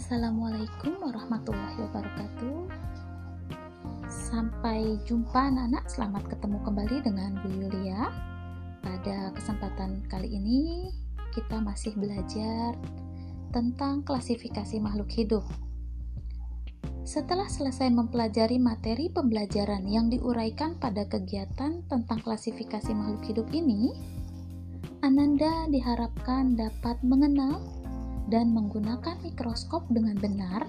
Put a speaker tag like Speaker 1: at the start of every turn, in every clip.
Speaker 1: Assalamualaikum warahmatullahi wabarakatuh. Sampai jumpa anak-anak, selamat ketemu kembali dengan Bu Yulia. Pada kesempatan kali ini kita masih belajar tentang klasifikasi makhluk hidup. Setelah selesai mempelajari materi pembelajaran yang diuraikan pada kegiatan tentang klasifikasi makhluk hidup ini, Ananda diharapkan dapat mengenal dan menggunakan mikroskop dengan benar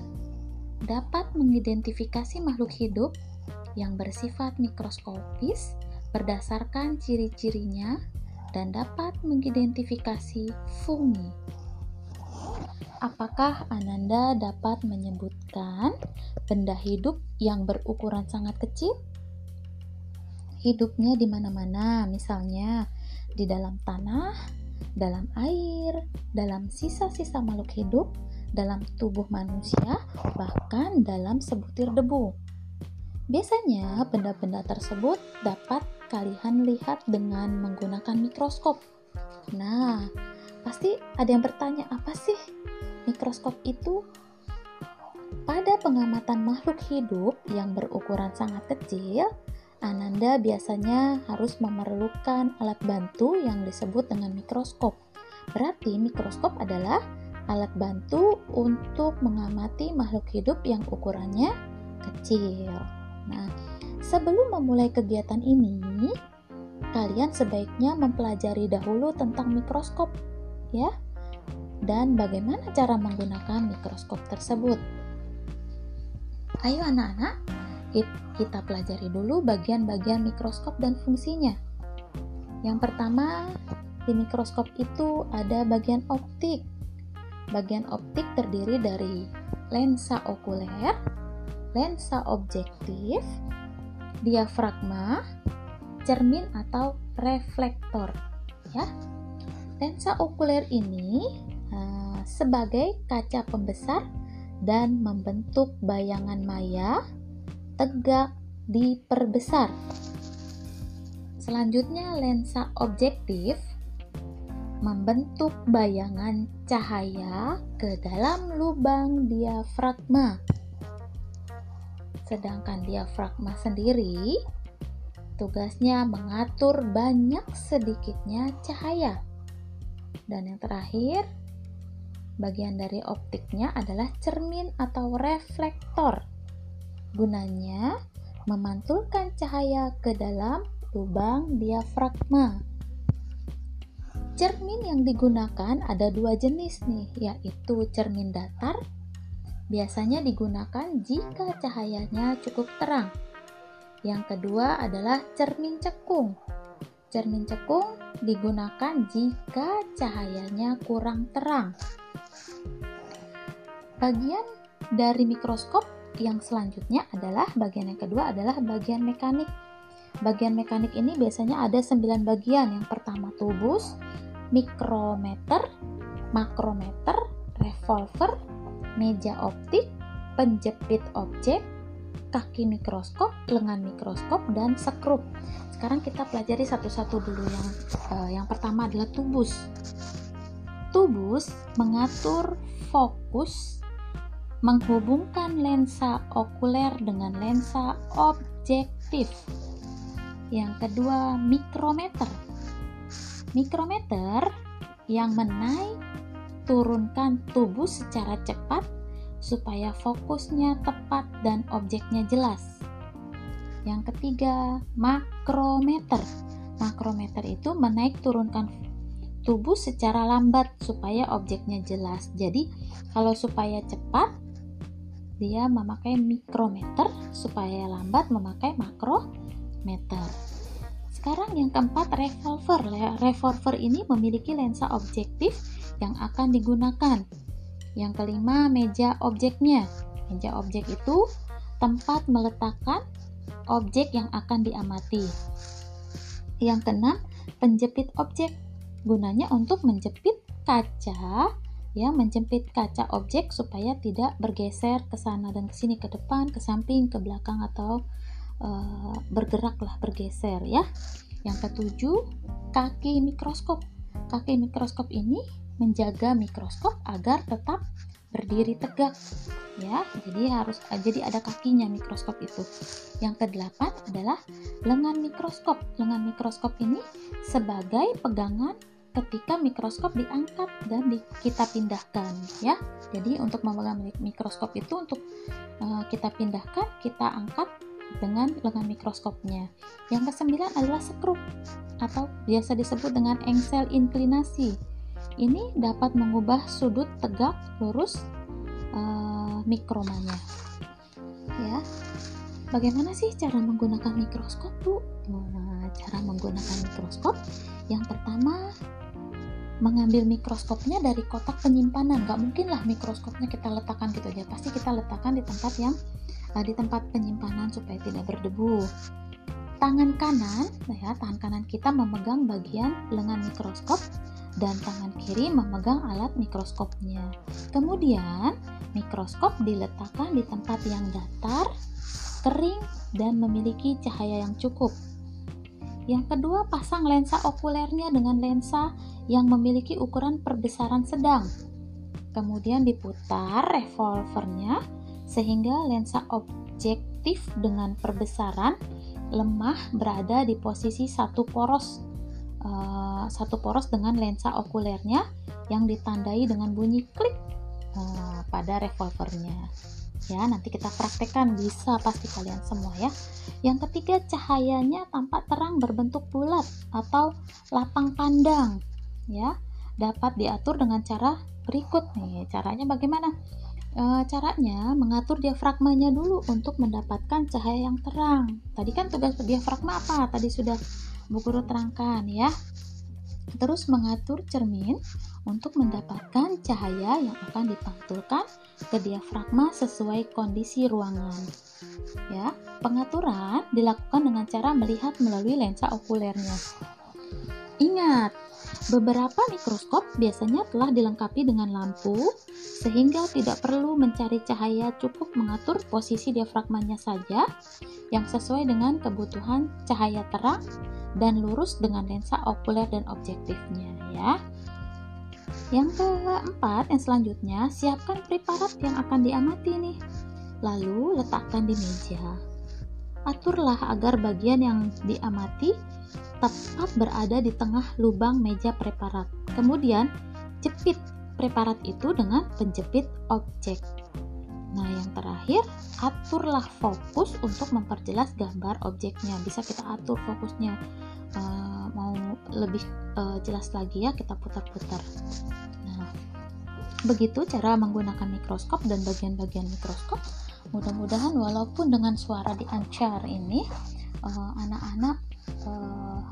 Speaker 1: dapat mengidentifikasi makhluk hidup yang bersifat mikroskopis berdasarkan ciri-cirinya dan dapat mengidentifikasi fungi. Apakah Ananda dapat menyebutkan benda hidup yang berukuran sangat kecil? Hidupnya di mana-mana, misalnya di dalam tanah, dalam air, dalam sisa-sisa makhluk hidup, dalam tubuh manusia, bahkan dalam sebutir debu. Biasanya, benda-benda tersebut dapat kalian lihat dengan menggunakan mikroskop. Nah, pasti ada yang bertanya, apa sih mikroskop itu? Pada pengamatan makhluk hidup yang berukuran sangat kecil, Ananda biasanya harus memerlukan alat bantu yang disebut dengan mikroskop. Berarti mikroskop adalah alat bantu untuk mengamati makhluk hidup yang ukurannya kecil. Nah, sebelum memulai kegiatan ini, kalian sebaiknya mempelajari dahulu tentang mikroskop, ya, dan bagaimana cara menggunakan mikroskop tersebut. Ayo, anak-anak, kita pelajari dulu bagian-bagian mikroskop dan fungsinya. Yang pertama, di mikroskop itu ada bagian optik. Bagian optik terdiri dari lensa okuler, lensa objektif, diafragma, cermin atau reflektor. Ya, lensa okuler ini uh, sebagai kaca pembesar dan membentuk bayangan maya tegak diperbesar. Selanjutnya, lensa objektif membentuk bayangan cahaya ke dalam lubang diafragma. Sedangkan diafragma sendiri tugasnya mengatur banyak sedikitnya cahaya. Dan yang terakhir, bagian dari optiknya adalah cermin atau reflektor Gunanya memantulkan cahaya ke dalam lubang diafragma. Cermin yang digunakan ada dua jenis nih, yaitu cermin datar. Biasanya digunakan jika cahayanya cukup terang. Yang kedua adalah cermin cekung. Cermin cekung digunakan jika cahayanya kurang terang. Bagian dari mikroskop yang selanjutnya adalah bagian yang kedua adalah bagian mekanik. Bagian mekanik ini biasanya ada 9 bagian. Yang pertama tubus, mikrometer, makrometer, revolver, meja optik, penjepit objek, kaki mikroskop, lengan mikroskop, dan sekrup. Sekarang kita pelajari satu-satu dulu yang uh, yang pertama adalah tubus. Tubus mengatur fokus menghubungkan lensa okuler dengan lensa objektif. Yang kedua, mikrometer. Mikrometer yang menaik turunkan tubuh secara cepat supaya fokusnya tepat dan objeknya jelas. Yang ketiga, makrometer. Makrometer itu menaik turunkan tubuh secara lambat supaya objeknya jelas. Jadi, kalau supaya cepat dia memakai mikrometer supaya lambat memakai makrometer. Sekarang yang keempat revolver. Revolver ini memiliki lensa objektif yang akan digunakan. Yang kelima meja objeknya. Meja objek itu tempat meletakkan objek yang akan diamati. Yang keenam penjepit objek. Gunanya untuk menjepit kaca ya menjepit kaca objek supaya tidak bergeser ke sana dan ke sini ke depan ke samping ke belakang atau uh, bergeraklah bergeser ya. Yang ketujuh kaki mikroskop. Kaki mikroskop ini menjaga mikroskop agar tetap berdiri tegak ya. Jadi harus jadi ada kakinya mikroskop itu. Yang kedelapan adalah lengan mikroskop. Lengan mikroskop ini sebagai pegangan ketika mikroskop diangkat dan di, kita pindahkan ya. Jadi untuk memegang mikroskop itu untuk uh, kita pindahkan kita angkat dengan lengan mikroskopnya. Yang kesembilan adalah skrup atau biasa disebut dengan engsel inklinasi. Ini dapat mengubah sudut tegak lurus uh, mikromanya. Ya, bagaimana sih cara menggunakan mikroskop, Bu? Nah, cara menggunakan mikroskop yang pertama mengambil mikroskopnya dari kotak penyimpanan. Gak mungkin lah mikroskopnya kita letakkan gitu aja. Pasti kita letakkan di tempat yang uh, di tempat penyimpanan supaya tidak berdebu. Tangan kanan, ya, tangan kanan kita memegang bagian lengan mikroskop dan tangan kiri memegang alat mikroskopnya. Kemudian, mikroskop diletakkan di tempat yang datar, kering, dan memiliki cahaya yang cukup. Yang kedua, pasang lensa okulernya dengan lensa yang memiliki ukuran perbesaran sedang. Kemudian diputar revolvernya sehingga lensa objektif dengan perbesaran lemah berada di posisi satu poros uh, satu poros dengan lensa okulernya yang ditandai dengan bunyi klik uh, pada revolvernya ya nanti kita praktekkan bisa pasti kalian semua ya. Yang ketiga cahayanya tampak terang berbentuk bulat atau lapang pandang ya. Dapat diatur dengan cara berikut nih caranya bagaimana? E, caranya mengatur diafragmanya dulu untuk mendapatkan cahaya yang terang. Tadi kan tugas diafragma apa? Tadi sudah Bu Guru terangkan ya. Terus mengatur cermin untuk mendapatkan cahaya yang akan dipantulkan ke diafragma sesuai kondisi ruangan. Ya, pengaturan dilakukan dengan cara melihat melalui lensa okulernya. Ingat, beberapa mikroskop biasanya telah dilengkapi dengan lampu sehingga tidak perlu mencari cahaya cukup mengatur posisi diafragmanya saja yang sesuai dengan kebutuhan cahaya terang dan lurus dengan lensa okuler dan objektifnya ya. Yang keempat, yang selanjutnya, siapkan preparat yang akan diamati nih. Lalu letakkan di meja. Aturlah agar bagian yang diamati tepat berada di tengah lubang meja preparat. Kemudian, jepit preparat itu dengan penjepit objek. Nah, yang terakhir, aturlah fokus untuk memperjelas gambar objeknya. Bisa kita atur fokusnya. Uh, mau lebih uh, jelas lagi ya, kita putar-putar. Nah, begitu cara menggunakan mikroskop dan bagian-bagian mikroskop. Mudah-mudahan walaupun dengan suara diancar ini, uh, anak-anak uh,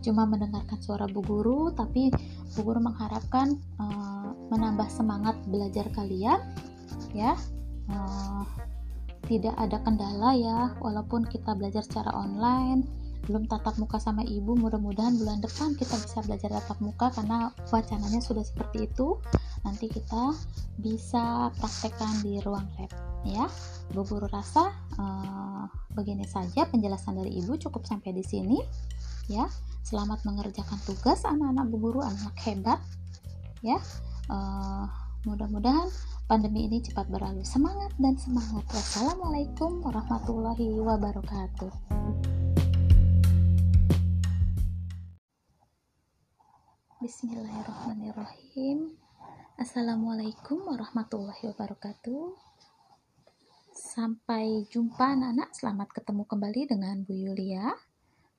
Speaker 1: cuma mendengarkan suara bu guru, tapi bu guru mengharapkan uh, menambah semangat belajar kalian, ya uh, tidak ada kendala ya walaupun kita belajar secara online belum tatap muka sama ibu mudah-mudahan bulan depan kita bisa belajar tatap muka karena wacananya sudah seperti itu. Nanti kita bisa praktekkan di ruang lab ya. Bu guru rasa uh, begini saja penjelasan dari ibu cukup sampai di sini ya. Selamat mengerjakan tugas anak-anak bu guru anak hebat ya. Uh, mudah-mudahan pandemi ini cepat berlalu. Semangat dan semangat. Wassalamualaikum warahmatullahi wabarakatuh. Bismillahirrahmanirrahim. Assalamualaikum warahmatullahi wabarakatuh. Sampai jumpa anak-anak. Selamat ketemu kembali dengan Bu Yulia.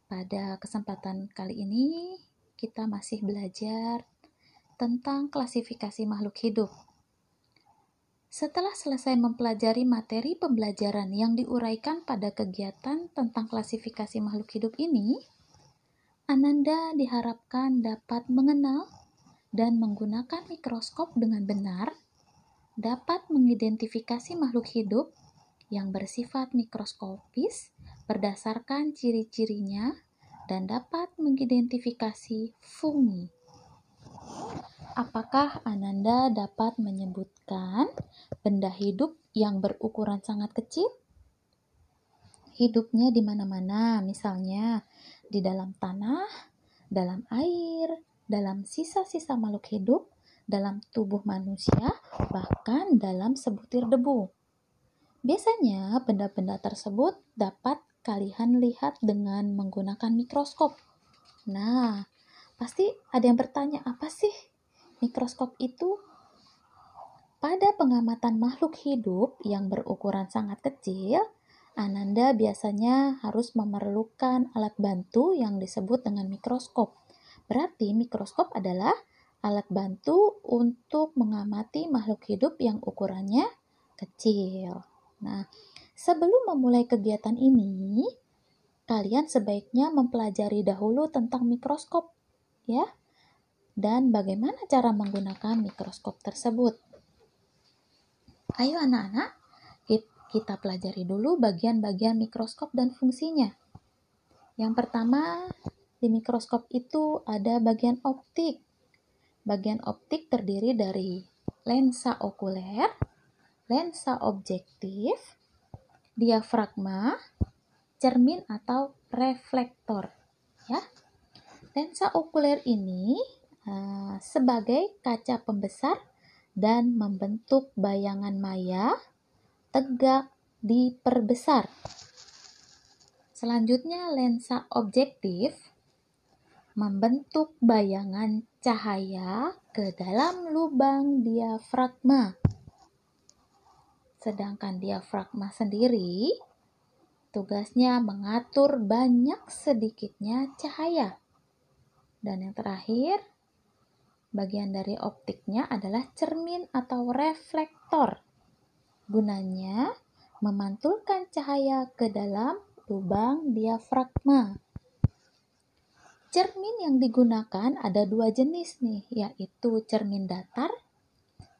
Speaker 1: Pada kesempatan kali ini kita masih belajar tentang klasifikasi makhluk hidup setelah selesai mempelajari materi pembelajaran yang diuraikan pada kegiatan tentang klasifikasi makhluk hidup ini, Ananda diharapkan dapat mengenal dan menggunakan mikroskop dengan benar, dapat mengidentifikasi makhluk hidup yang bersifat mikroskopis berdasarkan ciri-cirinya, dan dapat mengidentifikasi fungi. Apakah Ananda dapat menyebutkan benda hidup yang berukuran sangat kecil? Hidupnya di mana-mana, misalnya di dalam tanah, dalam air, dalam sisa-sisa makhluk hidup, dalam tubuh manusia, bahkan dalam sebutir debu. Biasanya, benda-benda tersebut dapat kalian lihat dengan menggunakan mikroskop. Nah, pasti ada yang bertanya, apa sih mikroskop itu? Pada pengamatan makhluk hidup yang berukuran sangat kecil, Ananda biasanya harus memerlukan alat bantu yang disebut dengan mikroskop. Berarti mikroskop adalah alat bantu untuk mengamati makhluk hidup yang ukurannya kecil. Nah, sebelum memulai kegiatan ini, kalian sebaiknya mempelajari dahulu tentang mikroskop, ya, dan bagaimana cara menggunakan mikroskop tersebut. Ayo anak-anak, kita pelajari dulu bagian-bagian mikroskop dan fungsinya. Yang pertama, di mikroskop itu ada bagian optik. Bagian optik terdiri dari lensa okuler, lensa objektif, diafragma, cermin atau reflektor. Ya, lensa okuler ini uh, sebagai kaca pembesar dan membentuk bayangan maya tegak diperbesar. Selanjutnya, lensa objektif membentuk bayangan cahaya ke dalam lubang diafragma. Sedangkan diafragma sendiri tugasnya mengatur banyak sedikitnya cahaya. Dan yang terakhir, Bagian dari optiknya adalah cermin atau reflektor. Gunanya memantulkan cahaya ke dalam lubang diafragma. Cermin yang digunakan ada dua jenis nih, yaitu cermin datar.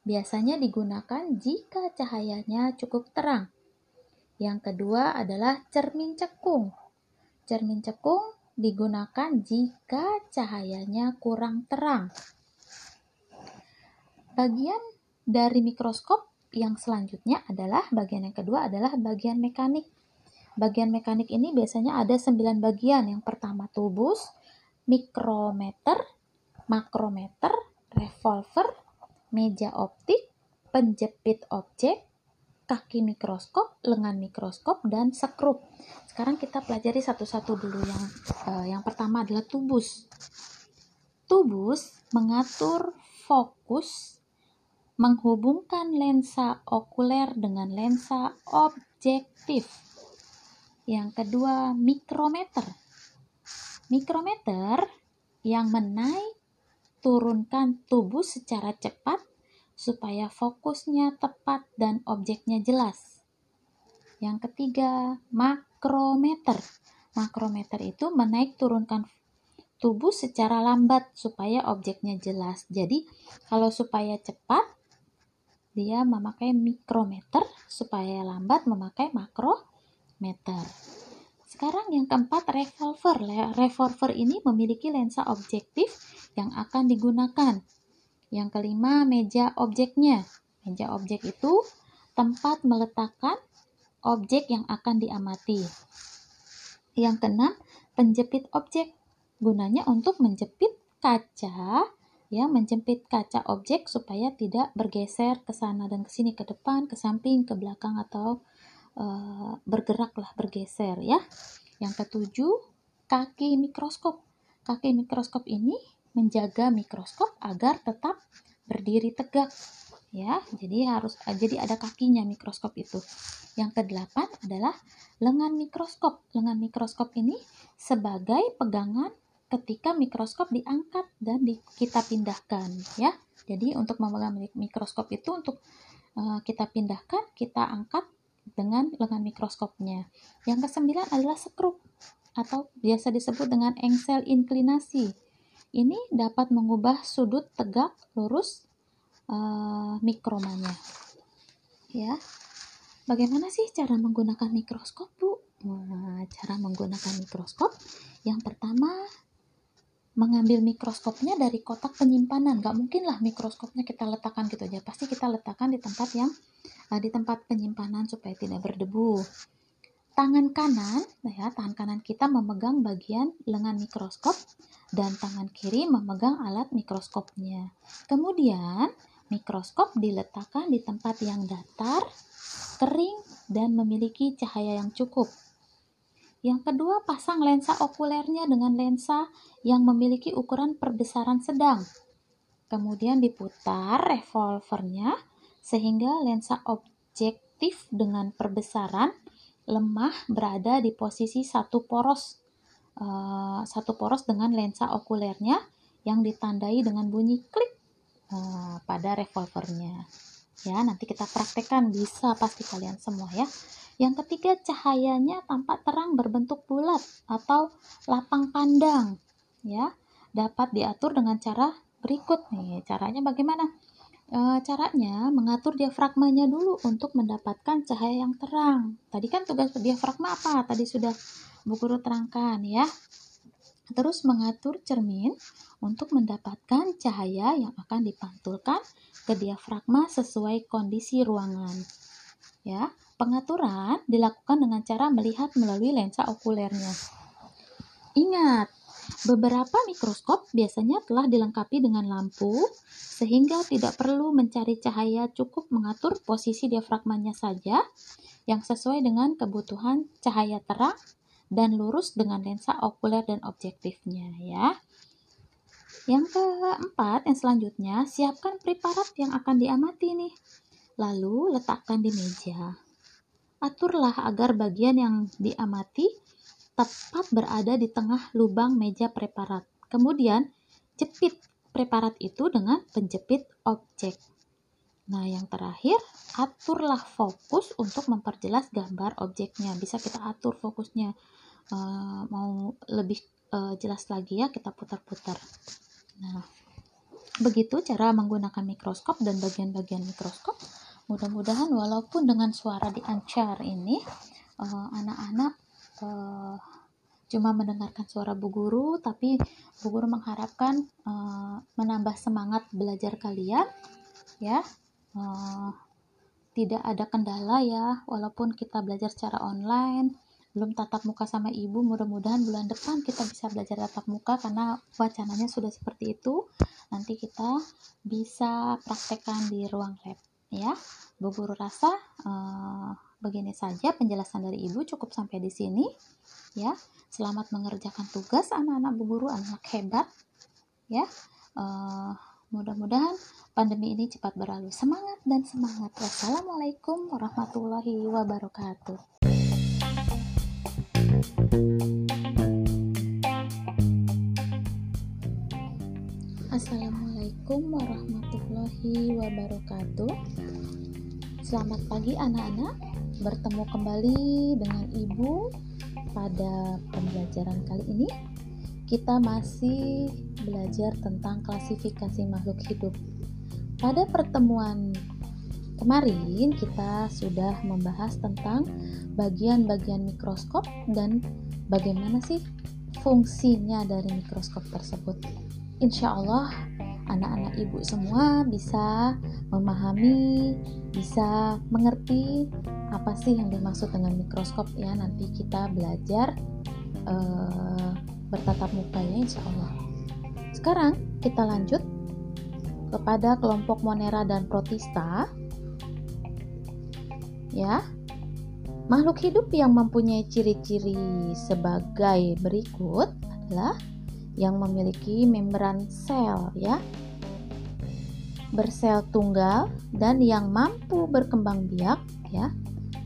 Speaker 1: Biasanya digunakan jika cahayanya cukup terang. Yang kedua adalah cermin cekung. Cermin cekung digunakan jika cahayanya kurang terang. Bagian dari mikroskop yang selanjutnya adalah bagian yang kedua adalah bagian mekanik. Bagian mekanik ini biasanya ada 9 bagian. Yang pertama tubus, mikrometer, makrometer, revolver, meja optik, penjepit objek, kaki mikroskop, lengan mikroskop, dan sekrup. Sekarang kita pelajari satu-satu dulu. Yang uh, yang pertama adalah tubus. Tubus mengatur fokus menghubungkan lensa okuler dengan lensa objektif. Yang kedua, mikrometer. Mikrometer yang menaik turunkan tubuh secara cepat supaya fokusnya tepat dan objeknya jelas. Yang ketiga, makrometer. Makrometer itu menaik turunkan tubuh secara lambat supaya objeknya jelas. Jadi, kalau supaya cepat, dia memakai mikrometer supaya lambat memakai makrometer. Sekarang yang keempat revolver. Revolver ini memiliki lensa objektif yang akan digunakan. Yang kelima meja objeknya. Meja objek itu tempat meletakkan objek yang akan diamati. Yang keenam penjepit objek. Gunanya untuk menjepit kaca ya menjepit kaca objek supaya tidak bergeser ke sana dan ke sini ke depan ke samping ke belakang atau uh, bergeraklah bergeser ya. Yang ketujuh kaki mikroskop. Kaki mikroskop ini menjaga mikroskop agar tetap berdiri tegak ya. Jadi harus jadi ada kakinya mikroskop itu. Yang kedelapan adalah lengan mikroskop. Lengan mikroskop ini sebagai pegangan ketika mikroskop diangkat dan di, kita pindahkan ya. Jadi untuk memegang mikroskop itu untuk uh, kita pindahkan, kita angkat dengan lengan mikroskopnya. Yang kesembilan adalah skrup atau biasa disebut dengan engsel inklinasi. Ini dapat mengubah sudut tegak lurus uh, mikromanya. Ya. Bagaimana sih cara menggunakan mikroskop, Bu? Nah, cara menggunakan mikroskop yang pertama mengambil mikroskopnya dari kotak penyimpanan gak mungkin lah mikroskopnya kita letakkan gitu aja pasti kita letakkan di tempat yang uh, di tempat penyimpanan supaya tidak berdebu tangan kanan ya tangan kanan kita memegang bagian lengan mikroskop dan tangan kiri memegang alat mikroskopnya. Kemudian, mikroskop diletakkan di tempat yang datar, kering, dan memiliki cahaya yang cukup. Yang kedua, pasang lensa okulernya dengan lensa yang memiliki ukuran perbesaran sedang. Kemudian diputar revolvernya sehingga lensa objektif dengan perbesaran lemah berada di posisi satu poros uh, satu poros dengan lensa okulernya yang ditandai dengan bunyi klik uh, pada revolvernya. Ya, nanti kita praktekkan bisa pasti kalian semua ya. Yang ketiga, cahayanya tampak terang berbentuk bulat atau lapang pandang. Ya, dapat diatur dengan cara berikut nih. Caranya bagaimana? E, caranya mengatur diafragmanya dulu untuk mendapatkan cahaya yang terang. Tadi kan tugas diafragma apa? Tadi sudah Bu Guru terangkan ya. Terus mengatur cermin untuk mendapatkan cahaya yang akan dipantulkan ke diafragma sesuai kondisi ruangan. Ya, Pengaturan dilakukan dengan cara melihat melalui lensa okulernya. Ingat, beberapa mikroskop biasanya telah dilengkapi dengan lampu sehingga tidak perlu mencari cahaya cukup mengatur posisi diafragmanya saja yang sesuai dengan kebutuhan cahaya terang dan lurus dengan lensa okuler dan objektifnya ya. Yang keempat, yang selanjutnya, siapkan preparat yang akan diamati nih. Lalu letakkan di meja aturlah agar bagian yang diamati tepat berada di tengah lubang meja preparat. Kemudian, jepit preparat itu dengan penjepit objek. Nah, yang terakhir, aturlah fokus untuk memperjelas gambar objeknya. Bisa kita atur fokusnya. Uh, mau lebih uh, jelas lagi ya, kita putar-putar. Nah, begitu cara menggunakan mikroskop dan bagian-bagian mikroskop. Mudah-mudahan walaupun dengan suara diancar ini eh, anak-anak uh, uh, cuma mendengarkan suara Bu Guru, tapi Bu Guru mengharapkan uh, menambah semangat belajar kalian, ya. Uh, tidak ada kendala ya, walaupun kita belajar secara online, belum tatap muka sama ibu, mudah-mudahan bulan depan kita bisa belajar tatap muka karena wacananya sudah seperti itu. Nanti kita bisa praktekkan di ruang lab ya. Bu Guru rasa uh, begini saja penjelasan dari Ibu cukup sampai di sini ya. Selamat mengerjakan tugas anak-anak Bu Guru, anak hebat ya. Uh, mudah-mudahan pandemi ini cepat berlalu. Semangat dan semangat. Wassalamualaikum warahmatullahi wabarakatuh. Assalamualaikum warahmatullahi wabarakatuh. Selamat pagi anak-anak, bertemu kembali dengan Ibu pada pembelajaran kali ini. Kita masih belajar tentang klasifikasi makhluk hidup. Pada pertemuan kemarin kita sudah membahas tentang bagian-bagian mikroskop dan bagaimana sih fungsinya dari mikroskop tersebut. Insya Allah anak-anak ibu semua bisa memahami, bisa mengerti apa sih yang dimaksud dengan mikroskop ya nanti kita belajar uh, bertatap muka ya insya Allah. Sekarang kita lanjut kepada kelompok Monera dan Protista. Ya, makhluk hidup yang mempunyai ciri-ciri sebagai berikut adalah yang memiliki membran sel ya bersel tunggal dan yang mampu berkembang biak ya.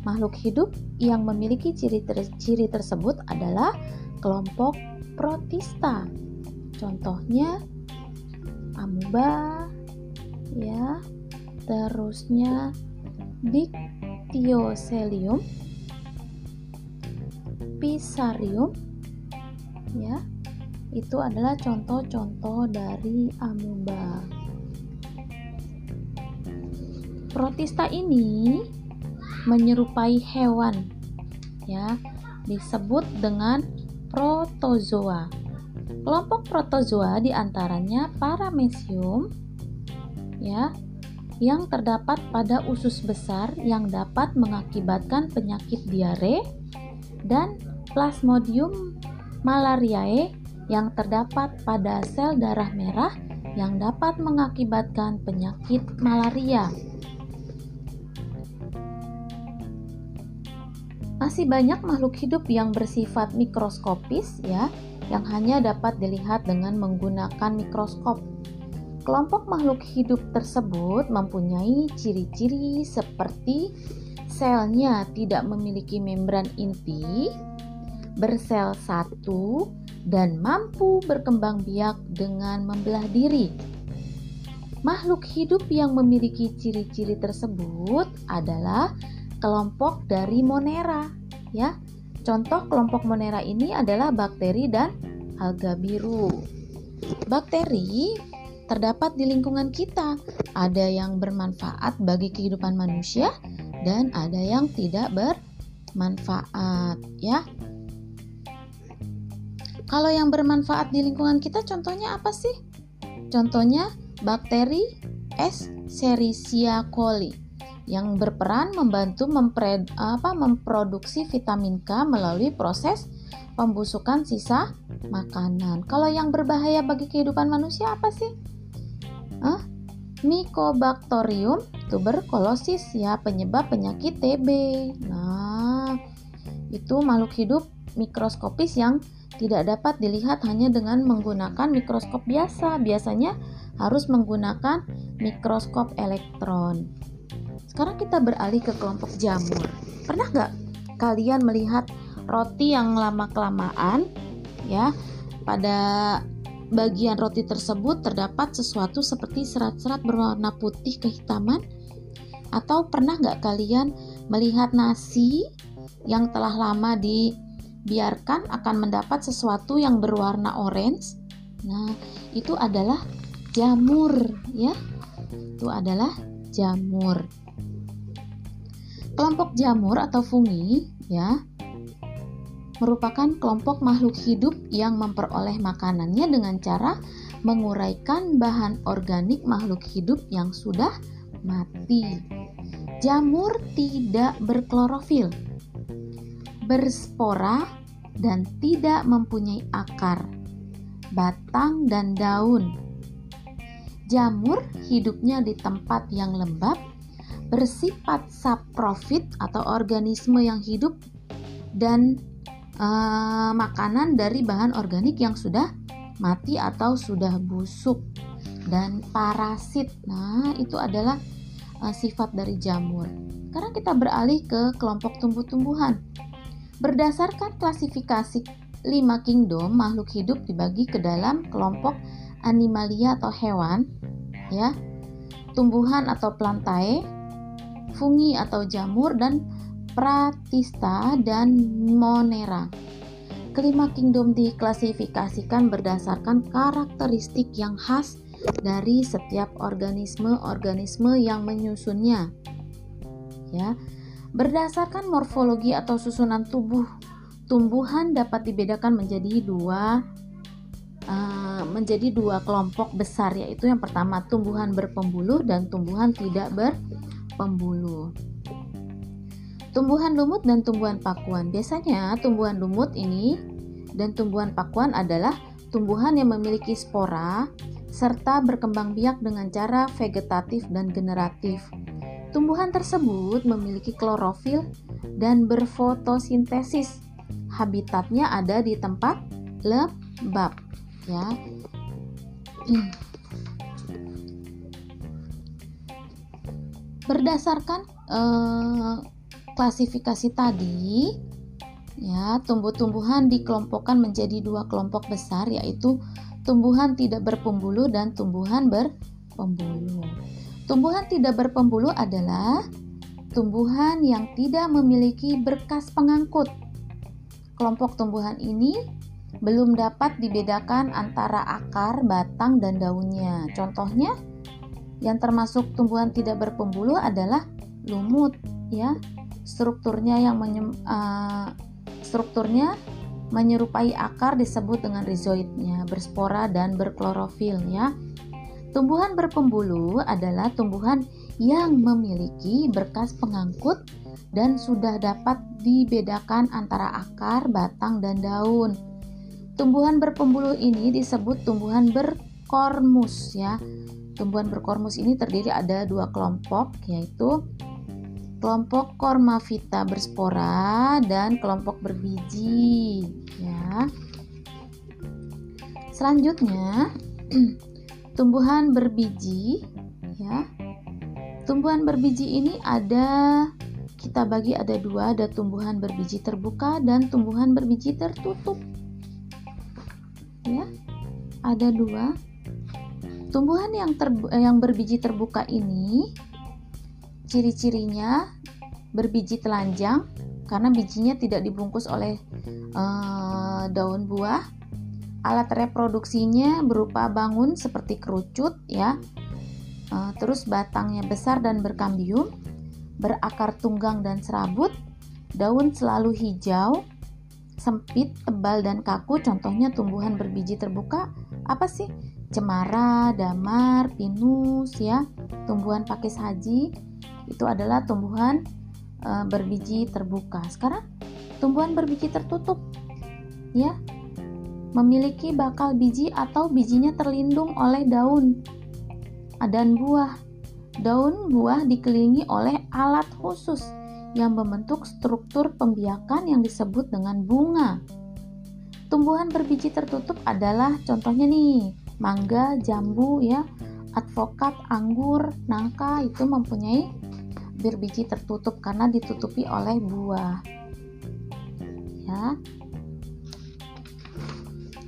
Speaker 1: Makhluk hidup yang memiliki ciri ter ciri tersebut adalah kelompok protista. Contohnya amuba ya. Terusnya Dictyoselium, Pisarium ya. Itu adalah contoh-contoh dari amuba. Protista ini menyerupai hewan ya, disebut dengan protozoa. Kelompok protozoa di antaranya paramecium ya, yang terdapat pada usus besar yang dapat mengakibatkan penyakit diare dan Plasmodium malariae yang terdapat pada sel darah merah yang dapat mengakibatkan penyakit malaria. Masih banyak makhluk hidup yang bersifat mikroskopis ya, yang hanya dapat dilihat dengan menggunakan mikroskop. Kelompok makhluk hidup tersebut mempunyai ciri-ciri seperti selnya tidak memiliki membran inti, bersel satu, dan mampu berkembang biak dengan membelah diri. Makhluk hidup yang memiliki ciri-ciri tersebut adalah kelompok dari Monera ya. Contoh kelompok Monera ini adalah bakteri dan alga biru. Bakteri terdapat di lingkungan kita. Ada yang bermanfaat bagi kehidupan manusia dan ada yang tidak bermanfaat ya. Kalau yang bermanfaat di lingkungan kita contohnya apa sih? Contohnya bakteri Escherichia coli yang berperan membantu mempre, apa, memproduksi vitamin K melalui proses pembusukan sisa makanan. Kalau yang berbahaya bagi kehidupan manusia apa sih? Huh? Mycobacterium tuberculosis ya penyebab penyakit TB. Nah, itu makhluk hidup mikroskopis yang tidak dapat dilihat hanya dengan menggunakan mikroskop biasa. Biasanya harus menggunakan mikroskop elektron. Sekarang kita beralih ke kelompok jamur. Pernah nggak kalian melihat roti yang lama-kelamaan ya pada bagian roti tersebut terdapat sesuatu seperti serat-serat berwarna putih kehitaman? Atau pernah nggak kalian melihat nasi yang telah lama dibiarkan akan mendapat sesuatu yang berwarna orange? Nah, itu adalah jamur ya. Itu adalah jamur. Kelompok jamur atau fungi ya merupakan kelompok makhluk hidup yang memperoleh makanannya dengan cara menguraikan bahan organik makhluk hidup yang sudah mati. Jamur tidak berklorofil, berspora, dan tidak mempunyai akar, batang, dan daun. Jamur hidupnya di tempat yang lembab bersifat saprofit atau organisme yang hidup dan uh, makanan dari bahan organik yang sudah mati atau sudah busuk dan parasit. Nah, itu adalah uh, sifat dari jamur. Sekarang kita beralih ke kelompok tumbuh-tumbuhan. Berdasarkan klasifikasi lima kingdom, makhluk hidup dibagi ke dalam kelompok animalia atau hewan, ya, tumbuhan atau plantae, fungi atau jamur, dan pratista dan monera. Kelima kingdom diklasifikasikan berdasarkan karakteristik yang khas dari setiap organisme-organisme yang menyusunnya. Ya. Berdasarkan morfologi atau susunan tubuh, tumbuhan dapat dibedakan menjadi dua uh, menjadi dua kelompok besar yaitu yang pertama tumbuhan berpembuluh dan tumbuhan tidak ber pembuluh. Tumbuhan lumut dan tumbuhan pakuan. Biasanya tumbuhan lumut ini dan tumbuhan pakuan adalah tumbuhan yang memiliki spora serta berkembang biak dengan cara vegetatif dan generatif. Tumbuhan tersebut memiliki klorofil dan berfotosintesis. Habitatnya ada di tempat lembab, ya. Berdasarkan eh, klasifikasi tadi, ya, tumbuh-tumbuhan dikelompokkan menjadi dua kelompok besar yaitu tumbuhan tidak berpembuluh dan tumbuhan berpembuluh. Tumbuhan tidak berpembuluh adalah tumbuhan yang tidak memiliki berkas pengangkut. Kelompok tumbuhan ini belum dapat dibedakan antara akar, batang, dan daunnya. Contohnya, yang termasuk tumbuhan tidak berpembuluh adalah lumut, ya. Strukturnya yang menyem, uh, strukturnya menyerupai akar disebut dengan rhizoidnya, berspora dan berklorofil, ya. Tumbuhan berpembuluh adalah tumbuhan yang memiliki berkas pengangkut dan sudah dapat dibedakan antara akar, batang, dan daun. Tumbuhan berpembuluh ini disebut tumbuhan berkormus ya. Tumbuhan berkormus ini terdiri ada dua kelompok yaitu kelompok Kormavita berspora dan kelompok berbiji ya. Selanjutnya tumbuhan berbiji ya. Tumbuhan berbiji ini ada kita bagi ada dua, ada tumbuhan berbiji terbuka dan tumbuhan berbiji tertutup ya. Ada dua. Tumbuhan yang ter, yang berbiji terbuka ini ciri-cirinya berbiji telanjang karena bijinya tidak dibungkus oleh uh, daun buah alat reproduksinya berupa bangun seperti kerucut ya uh, terus batangnya besar dan berkambium berakar tunggang dan serabut daun selalu hijau sempit, tebal, dan kaku, contohnya tumbuhan berbiji terbuka, apa sih? Cemara, damar, pinus, ya, tumbuhan pakis haji, itu adalah tumbuhan e, berbiji terbuka. Sekarang, tumbuhan berbiji tertutup, ya, memiliki bakal biji atau bijinya terlindung oleh daun dan buah. Daun buah dikelilingi oleh alat khusus yang membentuk struktur pembiakan yang disebut dengan bunga. Tumbuhan berbiji tertutup adalah contohnya nih, mangga, jambu ya, advokat, anggur, nangka itu mempunyai berbiji tertutup karena ditutupi oleh buah. Ya.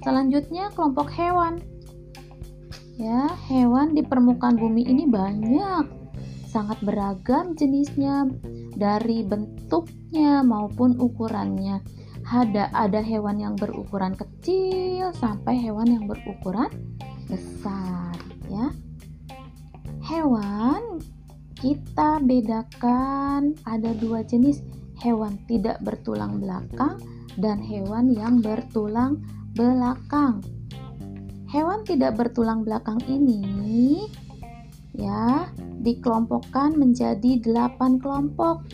Speaker 1: Selanjutnya kelompok hewan. Ya, hewan di permukaan bumi ini banyak, sangat beragam jenisnya dari bentuknya maupun ukurannya. Ada ada hewan yang berukuran kecil sampai hewan yang berukuran besar ya. Hewan kita bedakan ada dua jenis hewan tidak bertulang belakang dan hewan yang bertulang belakang. Hewan tidak bertulang belakang ini ya dikelompokkan menjadi delapan kelompok.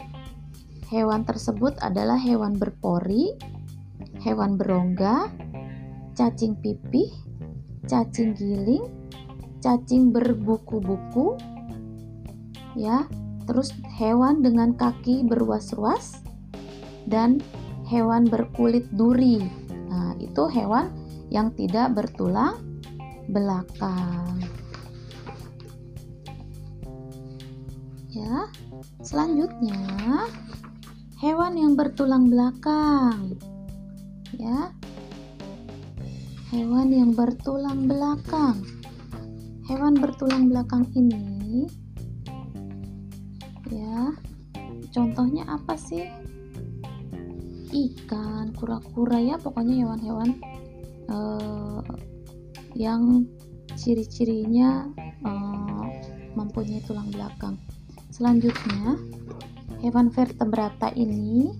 Speaker 1: Hewan tersebut adalah hewan berpori, hewan berongga, cacing pipih, cacing giling, cacing berbuku-buku, ya, terus hewan dengan kaki berwas-was, dan hewan berkulit duri. Nah, itu hewan yang tidak bertulang belakang. Ya, selanjutnya hewan yang bertulang belakang. Ya, hewan yang bertulang belakang. Hewan bertulang belakang ini, ya, contohnya apa sih? Ikan, kura-kura ya, pokoknya hewan-hewan uh, yang ciri-cirinya uh, mempunyai tulang belakang. Selanjutnya, hewan vertebrata ini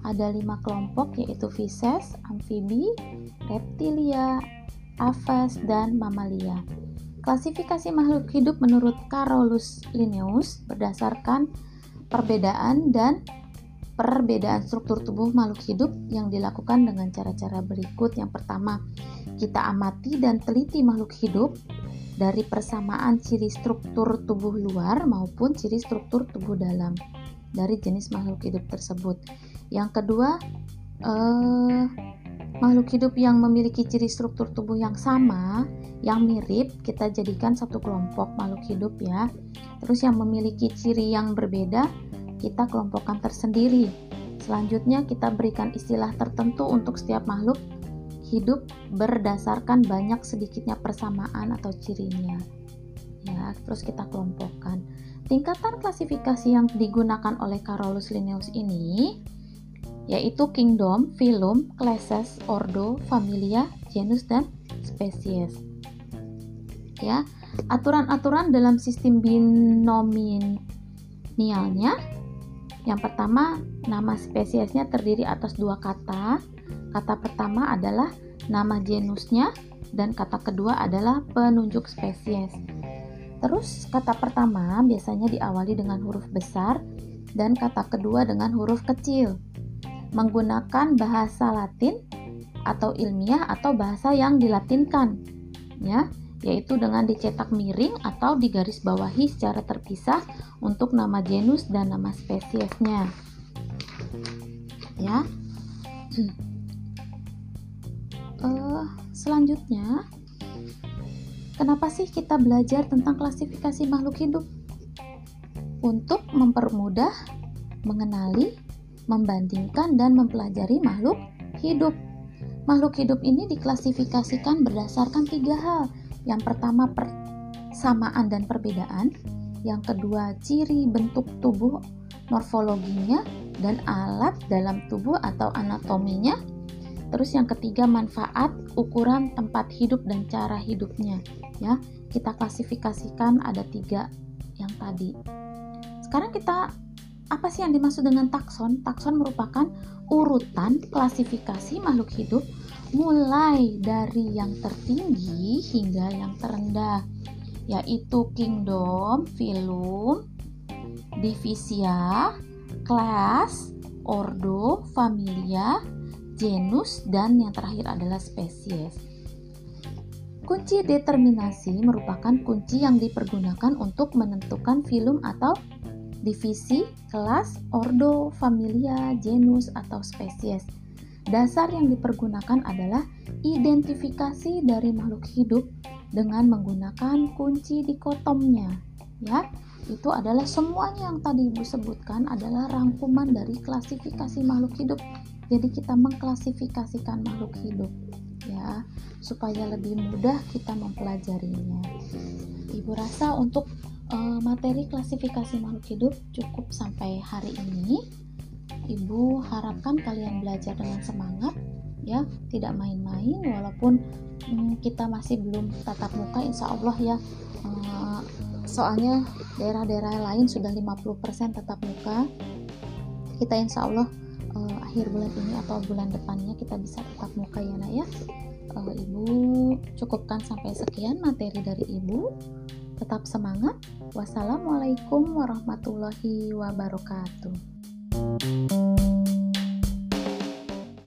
Speaker 1: ada lima kelompok yaitu Fishes, amfibi, reptilia, aves, dan mamalia. Klasifikasi makhluk hidup menurut Carolus Linnaeus berdasarkan perbedaan dan perbedaan struktur tubuh makhluk hidup yang dilakukan dengan cara-cara berikut. Yang pertama, kita amati dan teliti makhluk hidup dari persamaan ciri struktur tubuh luar maupun ciri struktur tubuh dalam dari jenis makhluk hidup tersebut. Yang kedua, eh, makhluk hidup yang memiliki ciri struktur tubuh yang sama, yang mirip, kita jadikan satu kelompok makhluk hidup ya. Terus yang memiliki ciri yang berbeda, kita kelompokkan tersendiri. Selanjutnya kita berikan istilah tertentu untuk setiap makhluk hidup berdasarkan banyak sedikitnya persamaan atau cirinya. Ya, terus kita kelompokkan. Tingkatan klasifikasi yang digunakan oleh Carolus Linnaeus ini yaitu kingdom, phylum, classes, ordo, familia, genus dan spesies. Ya, aturan-aturan dalam sistem binomialnya yang pertama, nama spesiesnya terdiri atas dua kata, Kata pertama adalah nama genusnya dan kata kedua adalah penunjuk spesies. Terus kata pertama biasanya diawali dengan huruf besar dan kata kedua dengan huruf kecil. Menggunakan bahasa Latin, atau ilmiah atau bahasa yang dilatinkan ya yaitu dengan dicetak miring atau digaris bawahi secara terpisah untuk nama genus dan nama spesiesnya. Ya. Uh, selanjutnya kenapa sih kita belajar tentang klasifikasi makhluk hidup? Untuk mempermudah mengenali membandingkan dan mempelajari makhluk hidup. Makhluk hidup ini diklasifikasikan berdasarkan tiga hal yang pertama persamaan dan perbedaan yang kedua ciri bentuk tubuh morfologinya dan alat dalam tubuh atau anatominya. Terus yang ketiga manfaat, ukuran tempat hidup dan cara hidupnya. Ya, kita klasifikasikan ada tiga yang tadi. Sekarang kita apa sih yang dimaksud dengan takson? Takson merupakan urutan klasifikasi makhluk hidup mulai dari yang tertinggi hingga yang terendah, yaitu kingdom, filum, divisia, kelas, ordo, familia, genus, dan yang terakhir adalah spesies. Kunci determinasi merupakan kunci yang dipergunakan untuk menentukan filum atau divisi, kelas, ordo, familia, genus, atau spesies. Dasar yang dipergunakan adalah identifikasi dari makhluk hidup dengan menggunakan kunci dikotomnya. Ya, itu adalah semuanya yang tadi Ibu sebutkan adalah rangkuman dari klasifikasi makhluk hidup. Jadi kita mengklasifikasikan makhluk hidup ya, supaya lebih mudah kita mempelajarinya. Ibu rasa untuk uh, materi klasifikasi makhluk hidup cukup sampai hari ini. Ibu harapkan kalian belajar dengan semangat ya, tidak main-main walaupun hmm, kita masih belum tatap muka insya Allah ya. Uh, soalnya daerah-daerah lain sudah 50% tetap muka. Kita insya Allah uh, akhir bulan ini atau bulan depannya kita bisa tetap muka ya nak ya. Uh, ibu cukupkan sampai sekian materi dari ibu. Tetap semangat. Wassalamualaikum warahmatullahi wabarakatuh Thank you.